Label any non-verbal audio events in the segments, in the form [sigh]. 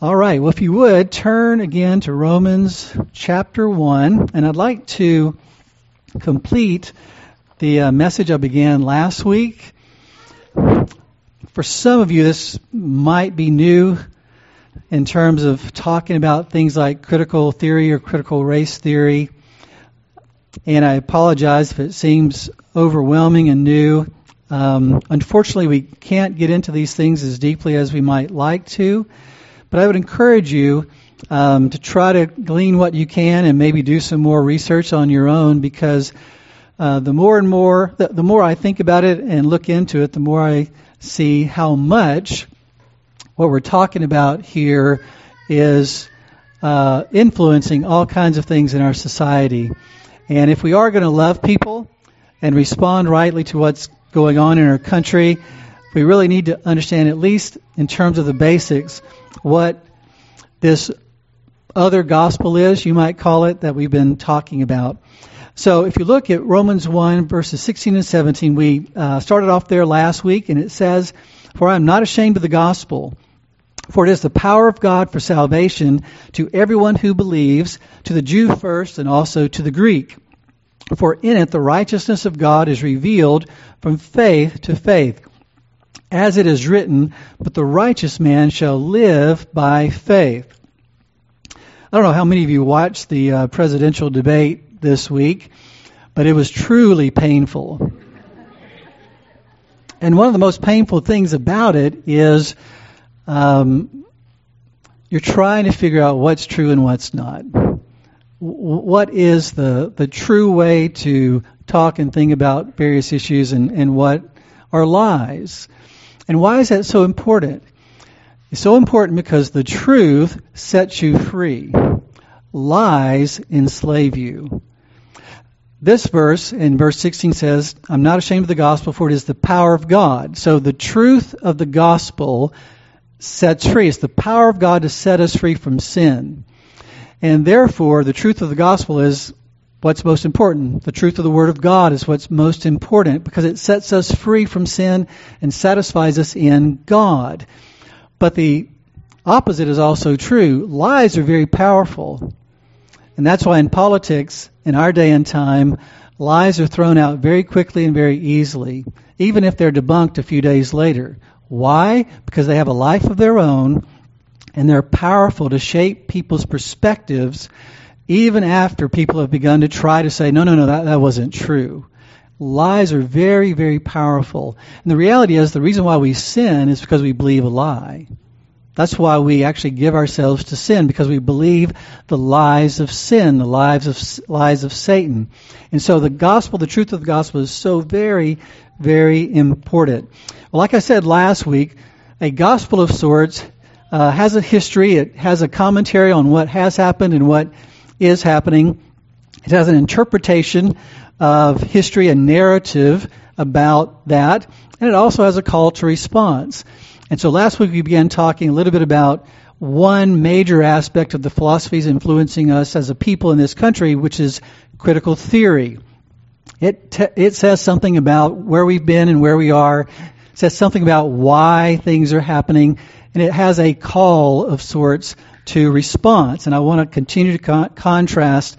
All right, well, if you would, turn again to Romans chapter 1, and I'd like to complete the uh, message I began last week. For some of you, this might be new in terms of talking about things like critical theory or critical race theory, and I apologize if it seems overwhelming and new. Um, unfortunately, we can't get into these things as deeply as we might like to. But I would encourage you um, to try to glean what you can and maybe do some more research on your own because uh, the more and more, the, the more I think about it and look into it, the more I see how much what we're talking about here is uh, influencing all kinds of things in our society. And if we are going to love people and respond rightly to what's going on in our country, we really need to understand, at least in terms of the basics, what this other gospel is, you might call it, that we've been talking about. So if you look at Romans 1, verses 16 and 17, we uh, started off there last week, and it says, For I am not ashamed of the gospel, for it is the power of God for salvation to everyone who believes, to the Jew first, and also to the Greek. For in it the righteousness of God is revealed from faith to faith as it is written, but the righteous man shall live by faith. I don't know how many of you watched the uh, presidential debate this week, but it was truly painful. And one of the most painful things about it is um, you're trying to figure out what's true and what's not. What is the, the true way to talk and think about various issues and, and what are lies? And why is that so important? It's so important because the truth sets you free. Lies enslave you. This verse in verse 16 says, I'm not ashamed of the gospel, for it is the power of God. So the truth of the gospel sets free. It's the power of God to set us free from sin. And therefore, the truth of the gospel is what's most important. The truth of the Word of God is what's most important because it sets us free from sin and satisfies us in God. But the opposite is also true. Lies are very powerful. And that's why in politics, in our day and time, lies are thrown out very quickly and very easily, even if they're debunked a few days later. Why? Because they have a life of their own and they're powerful to shape people's perspectives even after people have begun to try to say, no, no, no, that, that wasn't true. Lies are very, very powerful. And the reality is, the reason why we sin is because we believe a lie. That's why we actually give ourselves to sin because we believe the lies of sin, the lies of lies of Satan. And so the gospel, the truth of the gospel is so very, very important. Well, like I said last week, a gospel of sorts uh, has a history. It has a commentary on what has happened and what is happening. It has an interpretation of history and narrative about that, and it also has a call to response. And so last week we began talking a little bit about one major aspect of the philosophies influencing us as a people in this country, which is critical theory. It, te- it says something about where we've been and where we are. It says something about why things are happening, and it has a call of sorts to response. And I want to continue to con- contrast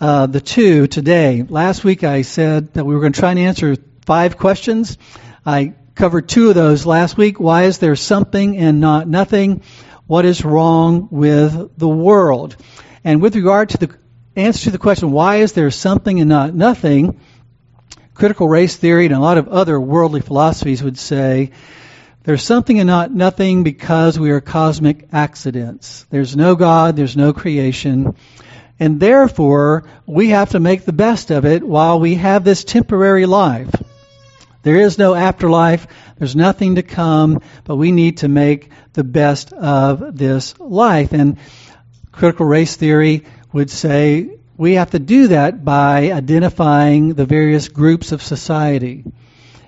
uh, the two today. Last week I said that we were going to try and answer five questions. I covered two of those last week. Why is there something and not nothing? What is wrong with the world? And with regard to the answer to the question, why is there something and not nothing? Critical race theory and a lot of other worldly philosophies would say there's something and not nothing because we are cosmic accidents. There's no God, there's no creation. And therefore, we have to make the best of it while we have this temporary life. There is no afterlife. There's nothing to come, but we need to make the best of this life. And critical race theory would say we have to do that by identifying the various groups of society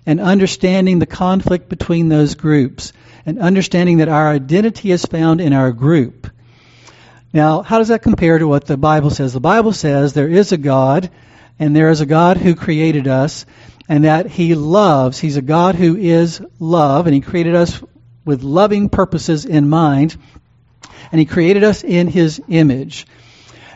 and understanding the conflict between those groups and understanding that our identity is found in our group. Now, how does that compare to what the Bible says? The Bible says there is a God, and there is a God who created us, and that He loves. He's a God who is love, and He created us with loving purposes in mind. and He created us in His image.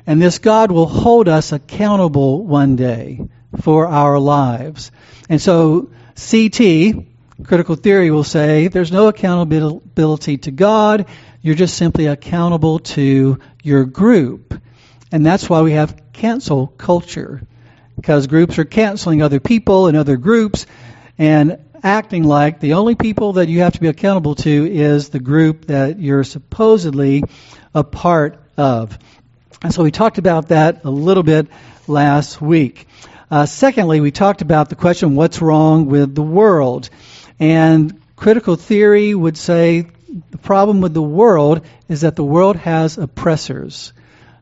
And this God will hold us accountable one day for our lives. And so CT, critical theory, will say there's no accountability to God. You're just simply accountable to your group. And that's why we have cancel culture. Because groups are canceling other people and other groups and acting like the only people that you have to be accountable to is the group that you're supposedly a part of. And so we talked about that a little bit last week. Uh, secondly, we talked about the question what's wrong with the world? And critical theory would say the problem with the world is that the world has oppressors,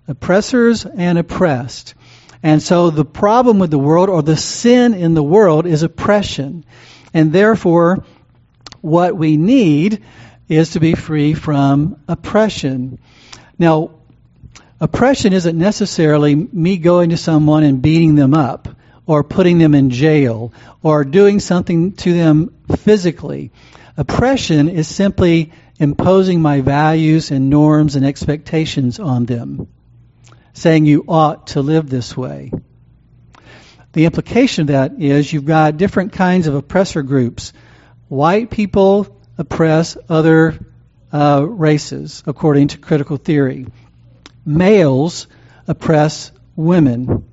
oppressors and oppressed. And so the problem with the world or the sin in the world is oppression. And therefore, what we need is to be free from oppression. Now, oppression isn't necessarily me going to someone and beating them up or putting them in jail or doing something to them physically. Oppression is simply imposing my values and norms and expectations on them, saying you ought to live this way. The implication of that is you've got different kinds of oppressor groups. White people oppress other uh, races, according to critical theory. Males oppress women.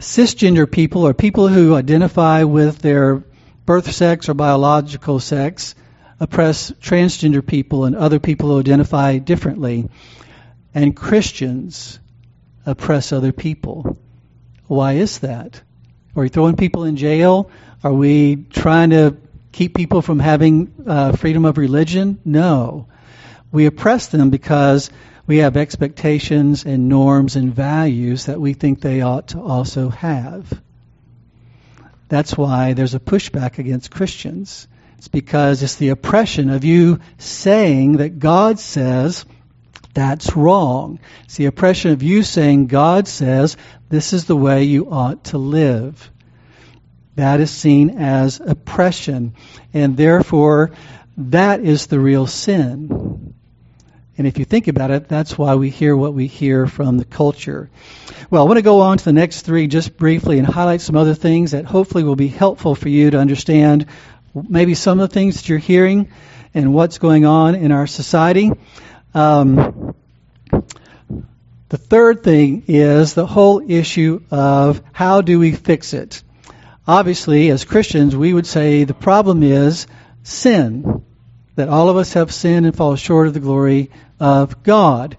Cisgender people, or people who identify with their birth sex or biological sex, oppress transgender people and other people who identify differently. And Christians oppress other people. Why is that? Are we throwing people in jail? Are we trying to keep people from having uh, freedom of religion? No. We oppress them because we have expectations and norms and values that we think they ought to also have. That's why there's a pushback against Christians. It's because it's the oppression of you saying that God says that's wrong. It's the oppression of you saying God says this is the way you ought to live. That is seen as oppression. And therefore, that is the real sin. And if you think about it, that's why we hear what we hear from the culture. Well, I want to go on to the next three just briefly and highlight some other things that hopefully will be helpful for you to understand maybe some of the things that you're hearing and what's going on in our society. Um, the third thing is the whole issue of how do we fix it? Obviously, as Christians, we would say the problem is sin, that all of us have sinned and fall short of the glory of God.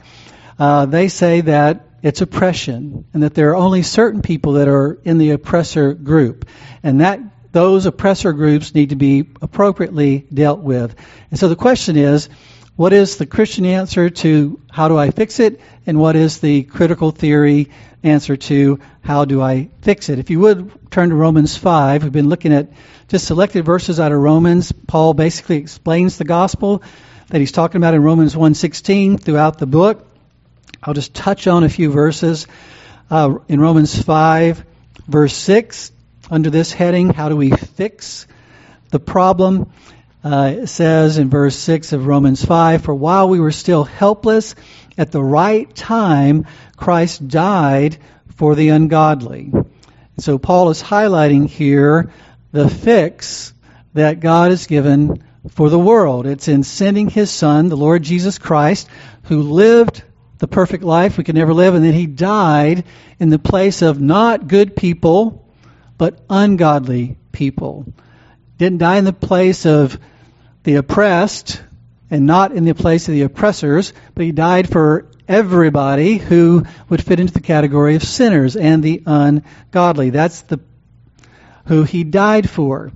Uh, they say that it's oppression and that there are only certain people that are in the oppressor group. And that those oppressor groups need to be appropriately dealt with. And so the question is, what is the Christian answer to how do I fix it? And what is the critical theory answer to how do I fix it? If you would turn to Romans 5, we've been looking at just selected verses out of Romans. Paul basically explains the gospel that he's talking about in Romans 1:16 throughout the book. I'll just touch on a few verses. Uh, in Romans 5, verse 6, under this heading, how do we fix the problem? Uh, it says in verse 6 of Romans 5 For while we were still helpless, at the right time, Christ died for the ungodly. So Paul is highlighting here the fix that God has given for the world. It's in sending his Son, the Lord Jesus Christ, who lived the perfect life we could never live, and then he died in the place of not good people, but ungodly people. Didn't die in the place of the oppressed and not in the place of the oppressors, but he died for everybody who would fit into the category of sinners and the ungodly. That's the who he died for.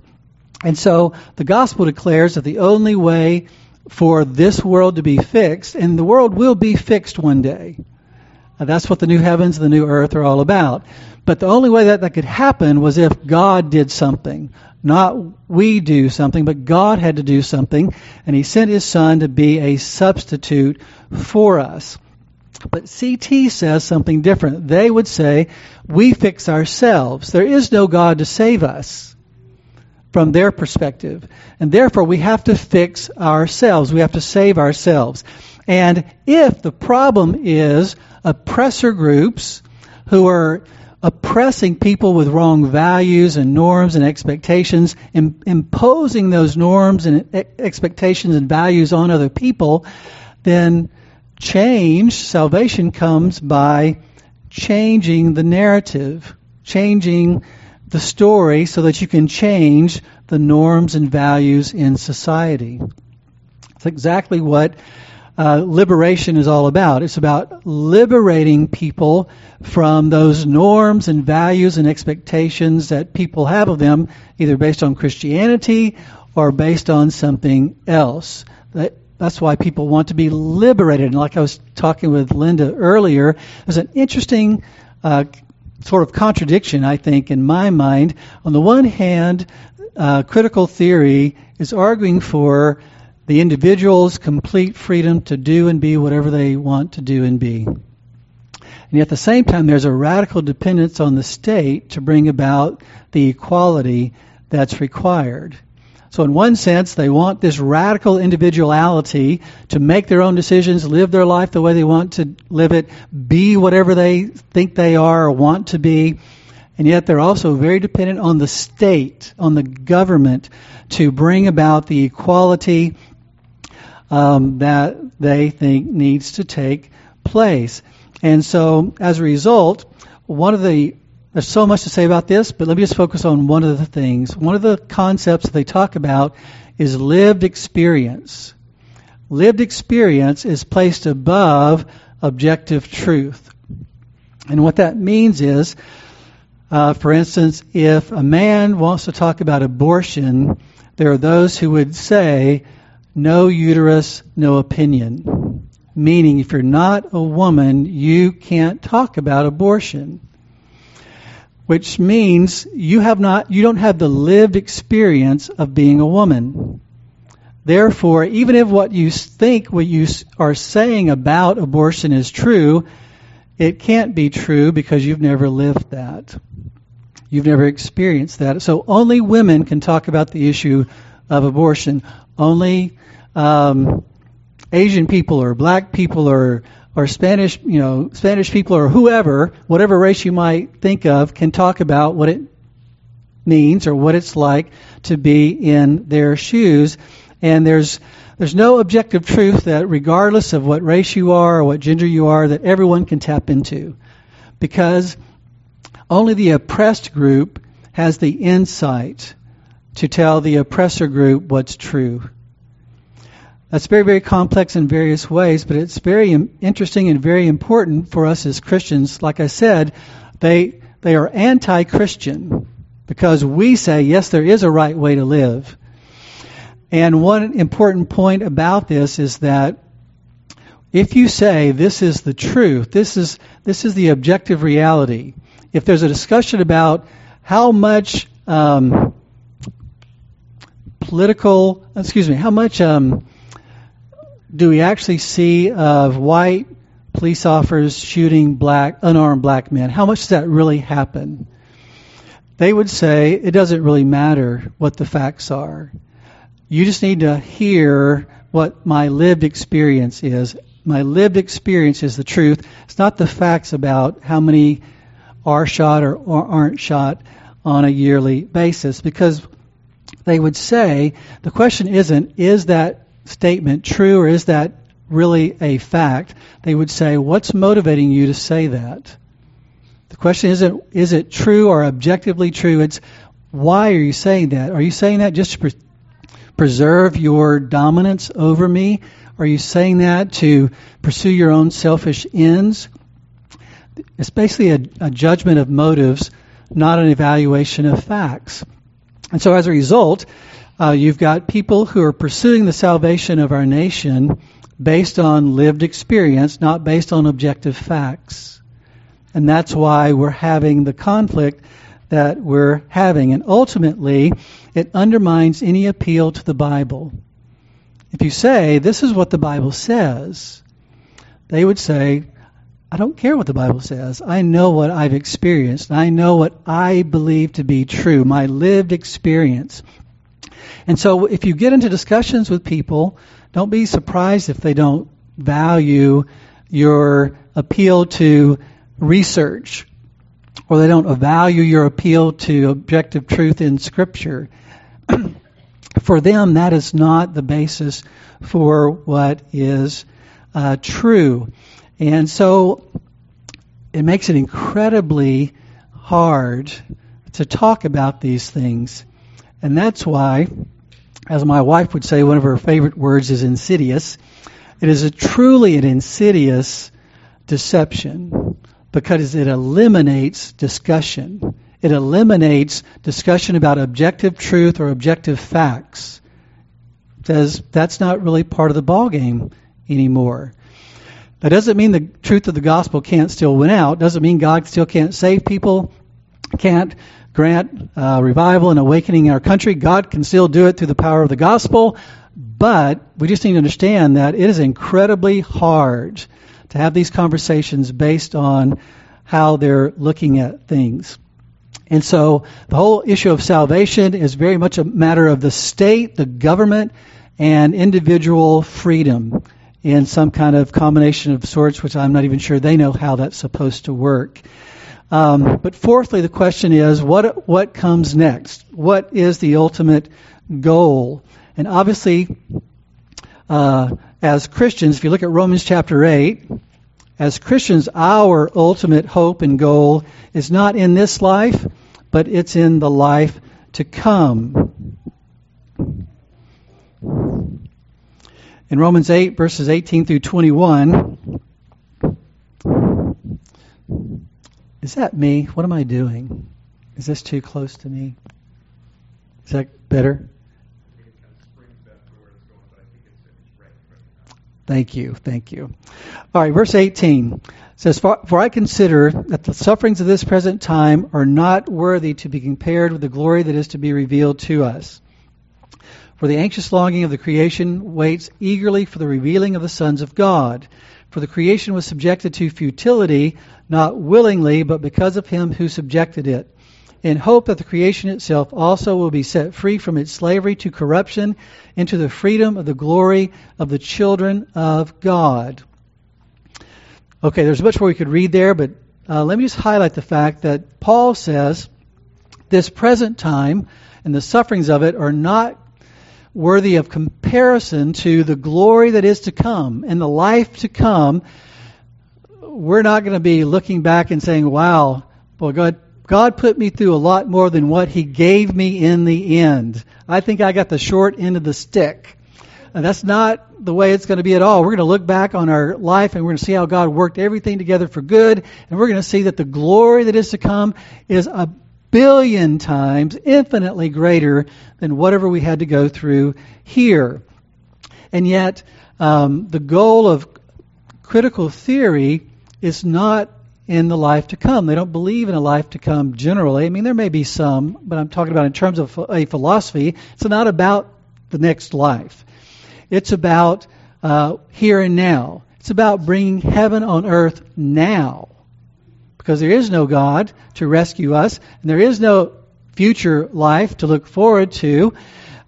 And so the gospel declares that the only way for this world to be fixed, and the world will be fixed one day. Uh, that's what the new heavens and the new earth are all about. But the only way that that could happen was if God did something. Not we do something, but God had to do something, and He sent His Son to be a substitute for us. But CT says something different. They would say, we fix ourselves. There is no God to save us from their perspective. And therefore, we have to fix ourselves. We have to save ourselves. And if the problem is oppressor groups who are oppressing people with wrong values and norms and expectations, Im- imposing those norms and expectations and values on other people, then change, salvation comes by changing the narrative, changing the story so that you can change the norms and values in society. It's exactly what uh, liberation is all about. It's about liberating people from those norms and values and expectations that people have of them, either based on Christianity or based on something else. That, that's why people want to be liberated. And like I was talking with Linda earlier, there's an interesting uh, sort of contradiction, I think, in my mind. On the one hand, uh, critical theory is arguing for the individual's complete freedom to do and be whatever they want to do and be. And yet at the same time, there's a radical dependence on the state to bring about the equality that's required. So, in one sense, they want this radical individuality to make their own decisions, live their life the way they want to live it, be whatever they think they are or want to be. And yet, they're also very dependent on the state, on the government, to bring about the equality um, that they think needs to take place. And so, as a result, one of the there's so much to say about this, but let me just focus on one of the things. One of the concepts that they talk about is lived experience. Lived experience is placed above objective truth. And what that means is, uh, for instance, if a man wants to talk about abortion, there are those who would say no uterus, no opinion. Meaning, if you're not a woman, you can't talk about abortion. Which means you have not, you don't have the lived experience of being a woman. Therefore, even if what you think, what you are saying about abortion is true, it can't be true because you've never lived that. You've never experienced that. So only women can talk about the issue of abortion. Only um, Asian people or black people or or Spanish, you know, Spanish people or whoever, whatever race you might think of, can talk about what it means or what it's like to be in their shoes. And there's there's no objective truth that regardless of what race you are or what gender you are, that everyone can tap into. Because only the oppressed group has the insight to tell the oppressor group what's true. That's very, very complex in various ways, but it's very interesting and very important for us as Christians. Like I said, they, they are anti Christian because we say, yes, there is a right way to live. And one important point about this is that if you say this is the truth, this is, this is the objective reality, if there's a discussion about how much um, political, excuse me, how much um, do we actually see of white police officers shooting black unarmed black men? How much does that really happen? They would say it doesn't really matter what the facts are. You just need to hear what my lived experience is. My lived experience is the truth. It's not the facts about how many are shot or, or aren't shot on a yearly basis because they would say the question isn't is that statement true or is that really a fact, they would say, What's motivating you to say that? The question isn't, is it true or objectively true? It's, why are you saying that? Are you saying that just to pre- preserve your dominance over me? Are you saying that to pursue your own selfish ends? It's basically a, a judgment of motives, not an evaluation of facts. And so as a result, uh, you've got people who are pursuing the salvation of our nation based on lived experience, not based on objective facts. And that's why we're having the conflict that we're having. And ultimately, it undermines any appeal to the Bible. If you say, this is what the Bible says, they would say, I don't care what the Bible says. I know what I've experienced. I know what I believe to be true, my lived experience. And so if you get into discussions with people, don't be surprised if they don't value your appeal to research, or they don't value your appeal to objective truth in Scripture. [clears throat] for them, that is not the basis for what is uh, true. And so it makes it incredibly hard to talk about these things. And that's why, as my wife would say, one of her favorite words is insidious. It is truly an insidious deception because it eliminates discussion. It eliminates discussion about objective truth or objective facts. says that's not really part of the ball game anymore. That doesn't mean the truth of the gospel can't still win out. Doesn't mean God still can't save people, can't grant uh, revival and awakening in our country. God can still do it through the power of the gospel, but we just need to understand that it is incredibly hard to have these conversations based on how they're looking at things. And so the whole issue of salvation is very much a matter of the state, the government, and individual freedom in some kind of combination of sorts, which I'm not even sure they know how that's supposed to work. Um, but fourthly, the question is what what comes next? What is the ultimate goal? And obviously, uh, as Christians, if you look at Romans chapter eight, as Christians, our ultimate hope and goal is not in this life, but it's in the life to come. In Romans 8, verses 18 through 21, is that me? What am I doing? Is this too close to me? Is that better? Thank you, thank you. All right, verse 18 says, for, for I consider that the sufferings of this present time are not worthy to be compared with the glory that is to be revealed to us. For the anxious longing of the creation waits eagerly for the revealing of the sons of God. For the creation was subjected to futility, not willingly, but because of him who subjected it, in hope that the creation itself also will be set free from its slavery to corruption into the freedom of the glory of the children of God. Okay, there's much more we could read there, but uh, let me just highlight the fact that Paul says this present time and the sufferings of it are not worthy of comparison to the glory that is to come and the life to come, we're not going to be looking back and saying, wow, well, God, God put me through a lot more than what He gave me in the end. I think I got the short end of the stick. And that's not the way it's going to be at all. We're going to look back on our life and we're going to see how God worked everything together for good. And we're going to see that the glory that is to come is a billion times infinitely greater than whatever we had to go through here. And yet, um, the goal of critical theory is not in the life to come. They don't believe in a life to come generally. I mean, there may be some, but I'm talking about in terms of a philosophy. It's not about the next life. It's about uh, here and now. It's about bringing heaven on earth now because there is no God to rescue us, and there is no future life to look forward to,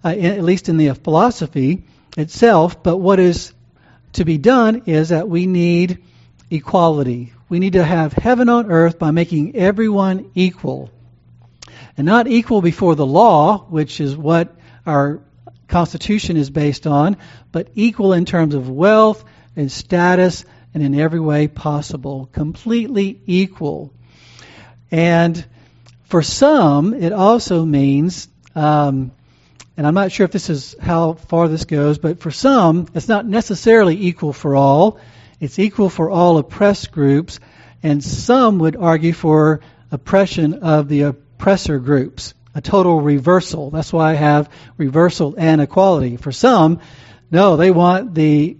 uh, in, at least in the philosophy itself. But what is to be done is that we need equality. We need to have heaven on earth by making everyone equal. And not equal before the law, which is what our Constitution is based on, but equal in terms of wealth and status and in every way possible, completely equal. And for some, it also means, um, and I'm not sure if this is how far this goes, but for some, it's not necessarily equal for all. It's equal for all oppressed groups, and some would argue for oppression of the oppressor groups, a total reversal. That's why I have reversal and equality. For some, no, they want the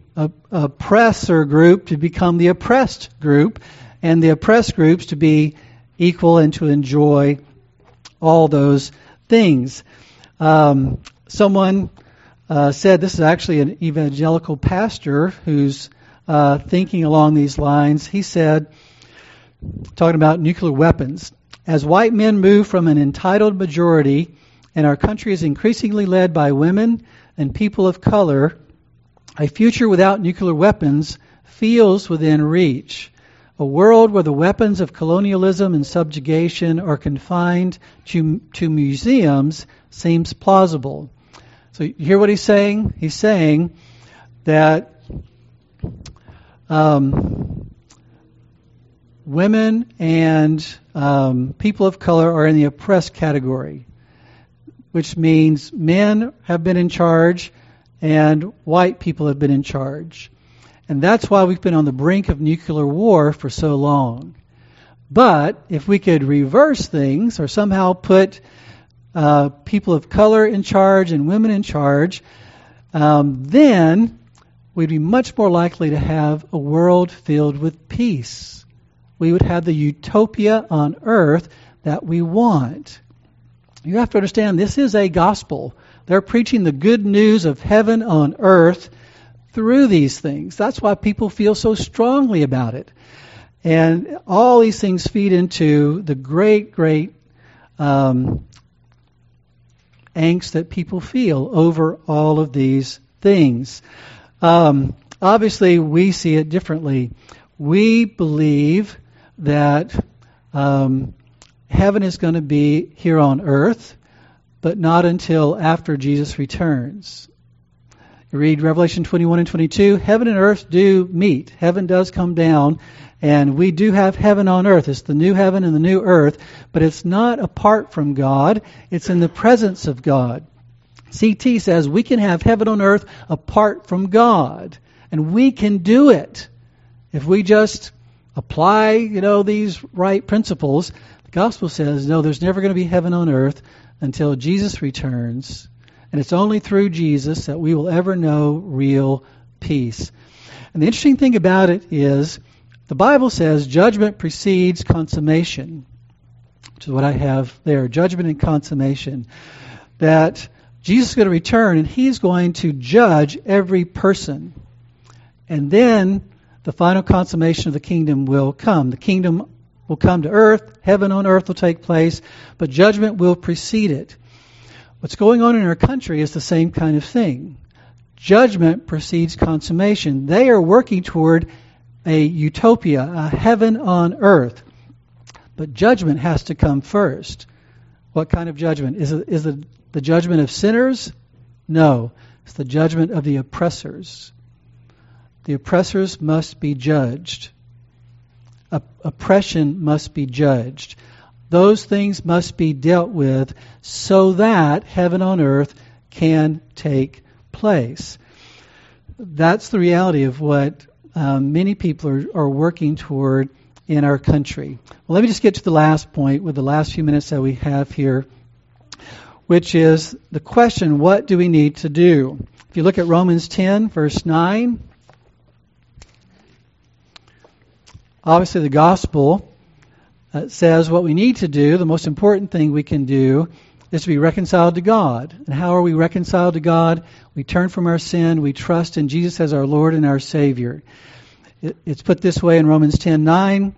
oppressor group to become the oppressed group, and the oppressed groups to be equal and to enjoy all those things. Um, someone uh, said this is actually an evangelical pastor who's uh, thinking along these lines. He said, talking about nuclear weapons, as white men move from an entitled majority and our country is increasingly led by women and people of color, A future without nuclear weapons feels within reach. A world where the weapons of colonialism and subjugation are confined to, to museums seems plausible. So, you hear what he's saying? He's saying that um, women and um, people of color are in the oppressed category, which means men have been in charge and white people have been in charge. And that's why we've been on the brink of nuclear war for so long. But if we could reverse things or somehow put uh, people of color in charge and women in charge, um, then we'd be much more likely to have a world filled with peace. We would have the utopia on earth that we want. You have to understand this is a gospel. They're preaching the good news of heaven on earth through these things. That's why people feel so strongly about it. And all these things feed into the great, great um, angst that people feel over all of these things. Um, obviously, we see it differently. We believe that um, heaven is going to be here on earth but not until after Jesus returns. You read Revelation 21 and 22, heaven and earth do meet. Heaven does come down, and we do have heaven on earth. It's the new heaven and the new earth, but it's not apart from God, it's in the presence of God. CT says we can have heaven on earth apart from God, and we can do it if we just apply, you know, these right principles. The gospel says, no, there's never going to be heaven on earth until Jesus returns. And it's only through Jesus that we will ever know real peace. And the interesting thing about it is the Bible says judgment precedes consummation, which is what I have there judgment and consummation. That Jesus is going to return and he's going to judge every person. And then the final consummation of the kingdom will come. The kingdom will come to earth, heaven on earth will take place, but judgment will precede it. What's going on in our country is the same kind of thing. Judgment precedes consummation. They are working toward a utopia, a heaven on earth. But judgment has to come first. What kind of judgment? Is it, is it the judgment of sinners? No. It's the judgment of the oppressors. The oppressors must be judged oppression must be judged. Those things must be dealt with so that heaven on earth can take place. That's the reality of what um, many people are, are working toward in our country. Well, let me just get to the last point with the last few minutes that we have here, which is the question what do we need to do? If you look at Romans 10, verse 9, Obviously, the gospel uh, says what we need to do, the most important thing we can do, is to be reconciled to God. And how are we reconciled to God? We turn from our sin, we trust in Jesus as our Lord and our Savior. It, it's put this way in Romans 10:9.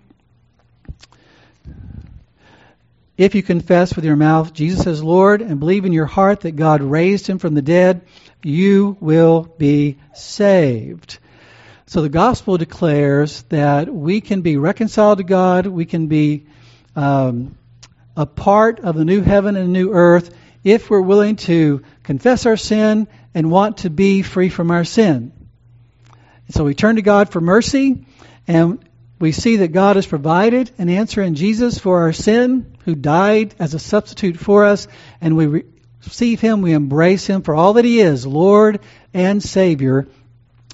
If you confess with your mouth Jesus as Lord and believe in your heart that God raised him from the dead, you will be saved. So the gospel declares that we can be reconciled to God, we can be um, a part of the new heaven and new earth if we're willing to confess our sin and want to be free from our sin. So we turn to God for mercy, and we see that God has provided an answer in Jesus for our sin, who died as a substitute for us, and we receive Him, we embrace Him for all that He is, Lord and Savior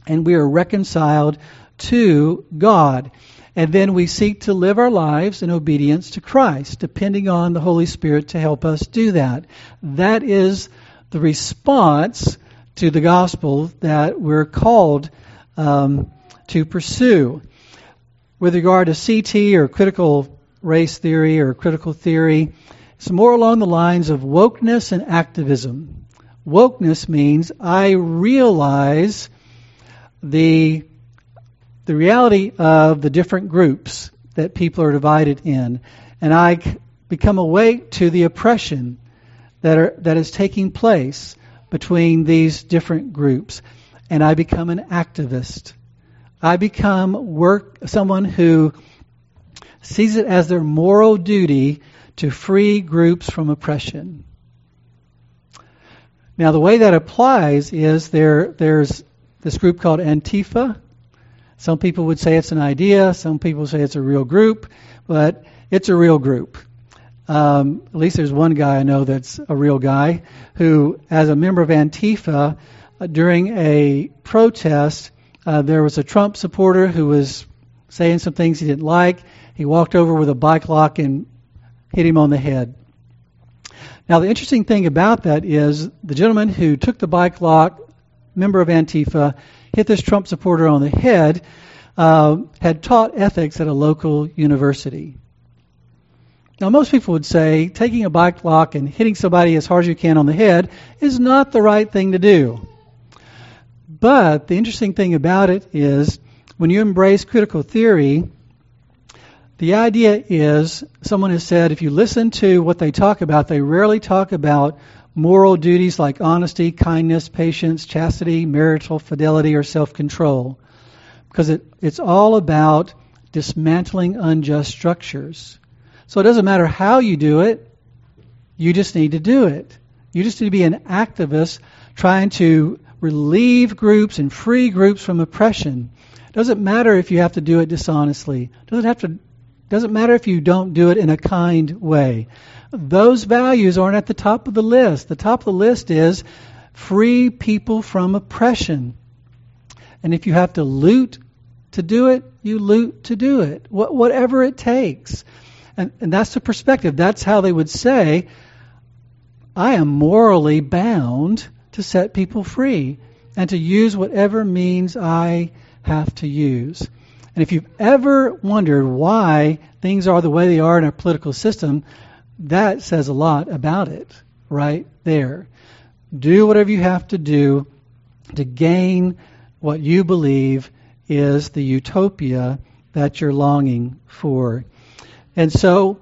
and we are reconciled to God. And then we seek to live our lives in obedience to Christ, depending on the Holy Spirit to help us do that. That is the response to the gospel that we're called um, to pursue. With regard to CT or critical race theory or critical theory, it's more along the lines of wokeness and activism. Wokeness means I realize the the reality of the different groups that people are divided in, and I become awake to the oppression that are that is taking place between these different groups. and I become an activist. I become work someone who sees it as their moral duty to free groups from oppression. Now, the way that applies is there, there's this group called Antifa. Some people would say it's an idea, some people say it's a real group, but it's a real group. Um, at least there's one guy I know that's a real guy who, as a member of Antifa, uh, during a protest, uh, there was a Trump supporter who was saying some things he didn't like. He walked over with a bike lock and hit him on the head. Now, the interesting thing about that is the gentleman who took the bike lock, member of Antifa, hit this Trump supporter on the head, uh, had taught ethics at a local university. Now, most people would say taking a bike lock and hitting somebody as hard as you can on the head is not the right thing to do. But the interesting thing about it is when you embrace critical theory, the idea is someone has said if you listen to what they talk about, they rarely talk about moral duties like honesty, kindness, patience, chastity, marital fidelity, or self control. Because it, it's all about dismantling unjust structures. So it doesn't matter how you do it, you just need to do it. You just need to be an activist trying to relieve groups and free groups from oppression. Doesn't matter if you have to do it dishonestly. Doesn't have to doesn't matter if you don't do it in a kind way. Those values aren't at the top of the list. The top of the list is free people from oppression. And if you have to loot to do it, you loot to do it. Wh- whatever it takes. And, and that's the perspective. That's how they would say, I am morally bound to set people free and to use whatever means I have to use. And if you've ever wondered why things are the way they are in our political system, that says a lot about it right there. Do whatever you have to do to gain what you believe is the utopia that you're longing for. And so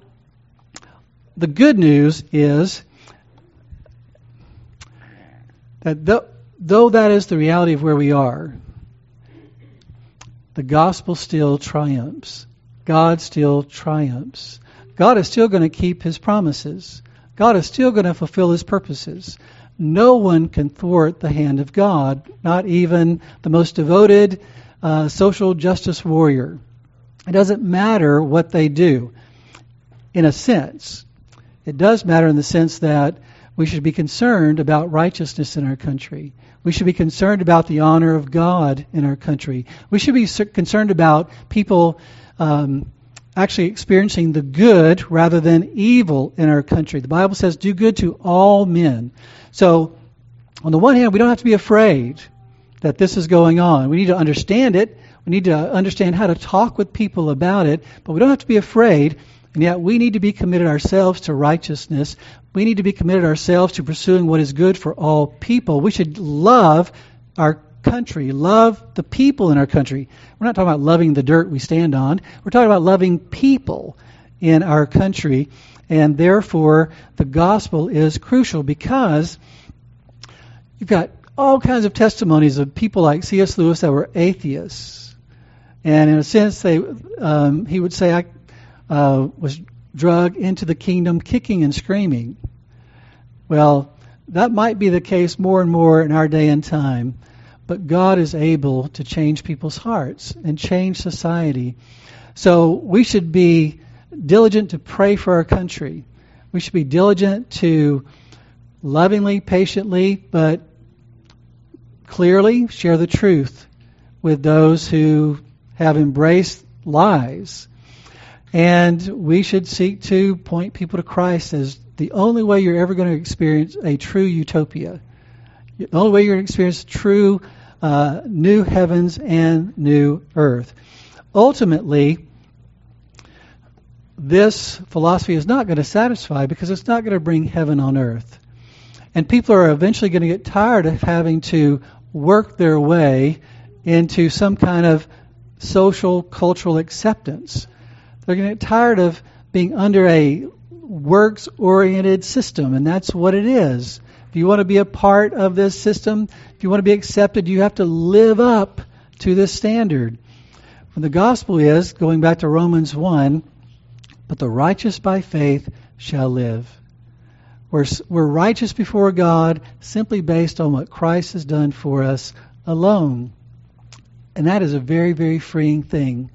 the good news is that though that is the reality of where we are, the gospel still triumphs. God still triumphs. God is still going to keep his promises. God is still going to fulfill his purposes. No one can thwart the hand of God, not even the most devoted uh, social justice warrior. It doesn't matter what they do, in a sense. It does matter in the sense that we should be concerned about righteousness in our country. We should be concerned about the honor of God in our country. We should be concerned about people um, actually experiencing the good rather than evil in our country. The Bible says, do good to all men. So, on the one hand, we don't have to be afraid that this is going on. We need to understand it. We need to understand how to talk with people about it, but we don't have to be afraid. And yet, we need to be committed ourselves to righteousness. We need to be committed ourselves to pursuing what is good for all people. We should love our country, love the people in our country. We're not talking about loving the dirt we stand on. We're talking about loving people in our country. And therefore, the gospel is crucial because you've got all kinds of testimonies of people like C.S. Lewis that were atheists. And in a sense, they, um, he would say, I, uh, was drug into the kingdom kicking and screaming. Well, that might be the case more and more in our day and time, but God is able to change people's hearts and change society. So we should be diligent to pray for our country. We should be diligent to lovingly, patiently, but clearly share the truth with those who have embraced lies and we should seek to point people to Christ as the only way you're ever going to experience a true utopia. The only way you're going to experience true uh, new heavens and new earth. Ultimately, this philosophy is not going to satisfy because it's not going to bring heaven on earth. And people are eventually going to get tired of having to work their way into some kind of social, cultural acceptance. They're going to get tired of being under a works oriented system, and that's what it is. If you want to be a part of this system, if you want to be accepted, you have to live up to this standard. And the gospel is, going back to Romans 1, but the righteous by faith shall live. We're, we're righteous before God simply based on what Christ has done for us alone. And that is a very, very freeing thing.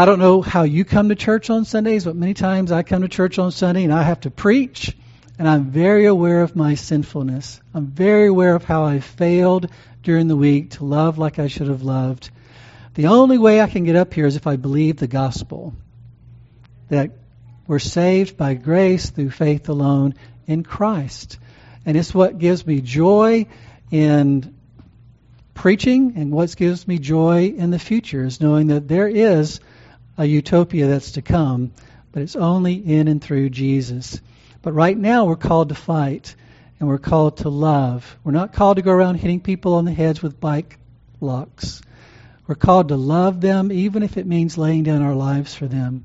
I don't know how you come to church on Sundays, but many times I come to church on Sunday and I have to preach, and I'm very aware of my sinfulness. I'm very aware of how I failed during the week to love like I should have loved. The only way I can get up here is if I believe the gospel that we're saved by grace through faith alone in Christ. And it's what gives me joy in preaching and what gives me joy in the future is knowing that there is a utopia that's to come, but it's only in and through Jesus. But right now we're called to fight and we're called to love. We're not called to go around hitting people on the heads with bike locks. We're called to love them even if it means laying down our lives for them.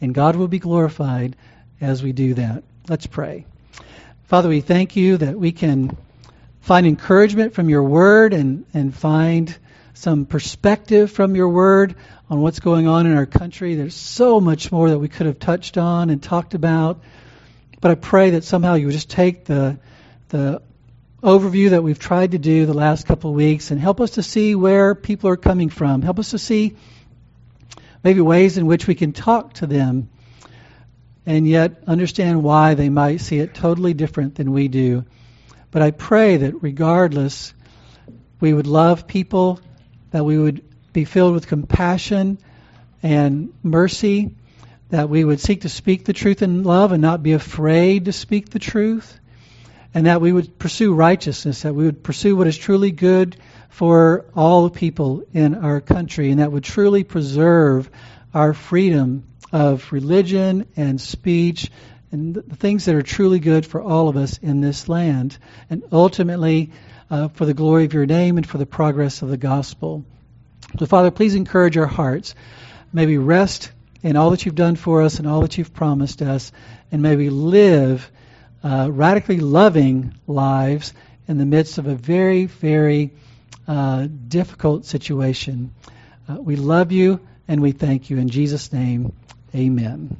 And God will be glorified as we do that. Let's pray. Father, we thank you that we can find encouragement from your word and, and find some perspective from your word on what's going on in our country. There's so much more that we could have touched on and talked about. But I pray that somehow you would just take the, the overview that we've tried to do the last couple of weeks and help us to see where people are coming from. Help us to see maybe ways in which we can talk to them and yet understand why they might see it totally different than we do. But I pray that regardless, we would love people, that we would be filled with compassion and mercy, that we would seek to speak the truth in love and not be afraid to speak the truth, and that we would pursue righteousness, that we would pursue what is truly good for all people in our country, and that would truly preserve our freedom of religion and speech and the things that are truly good for all of us in this land, and ultimately uh, for the glory of your name and for the progress of the gospel. So, Father, please encourage our hearts. May we rest in all that you've done for us and all that you've promised us, and may we live uh, radically loving lives in the midst of a very, very uh, difficult situation. Uh, we love you and we thank you. In Jesus' name, amen.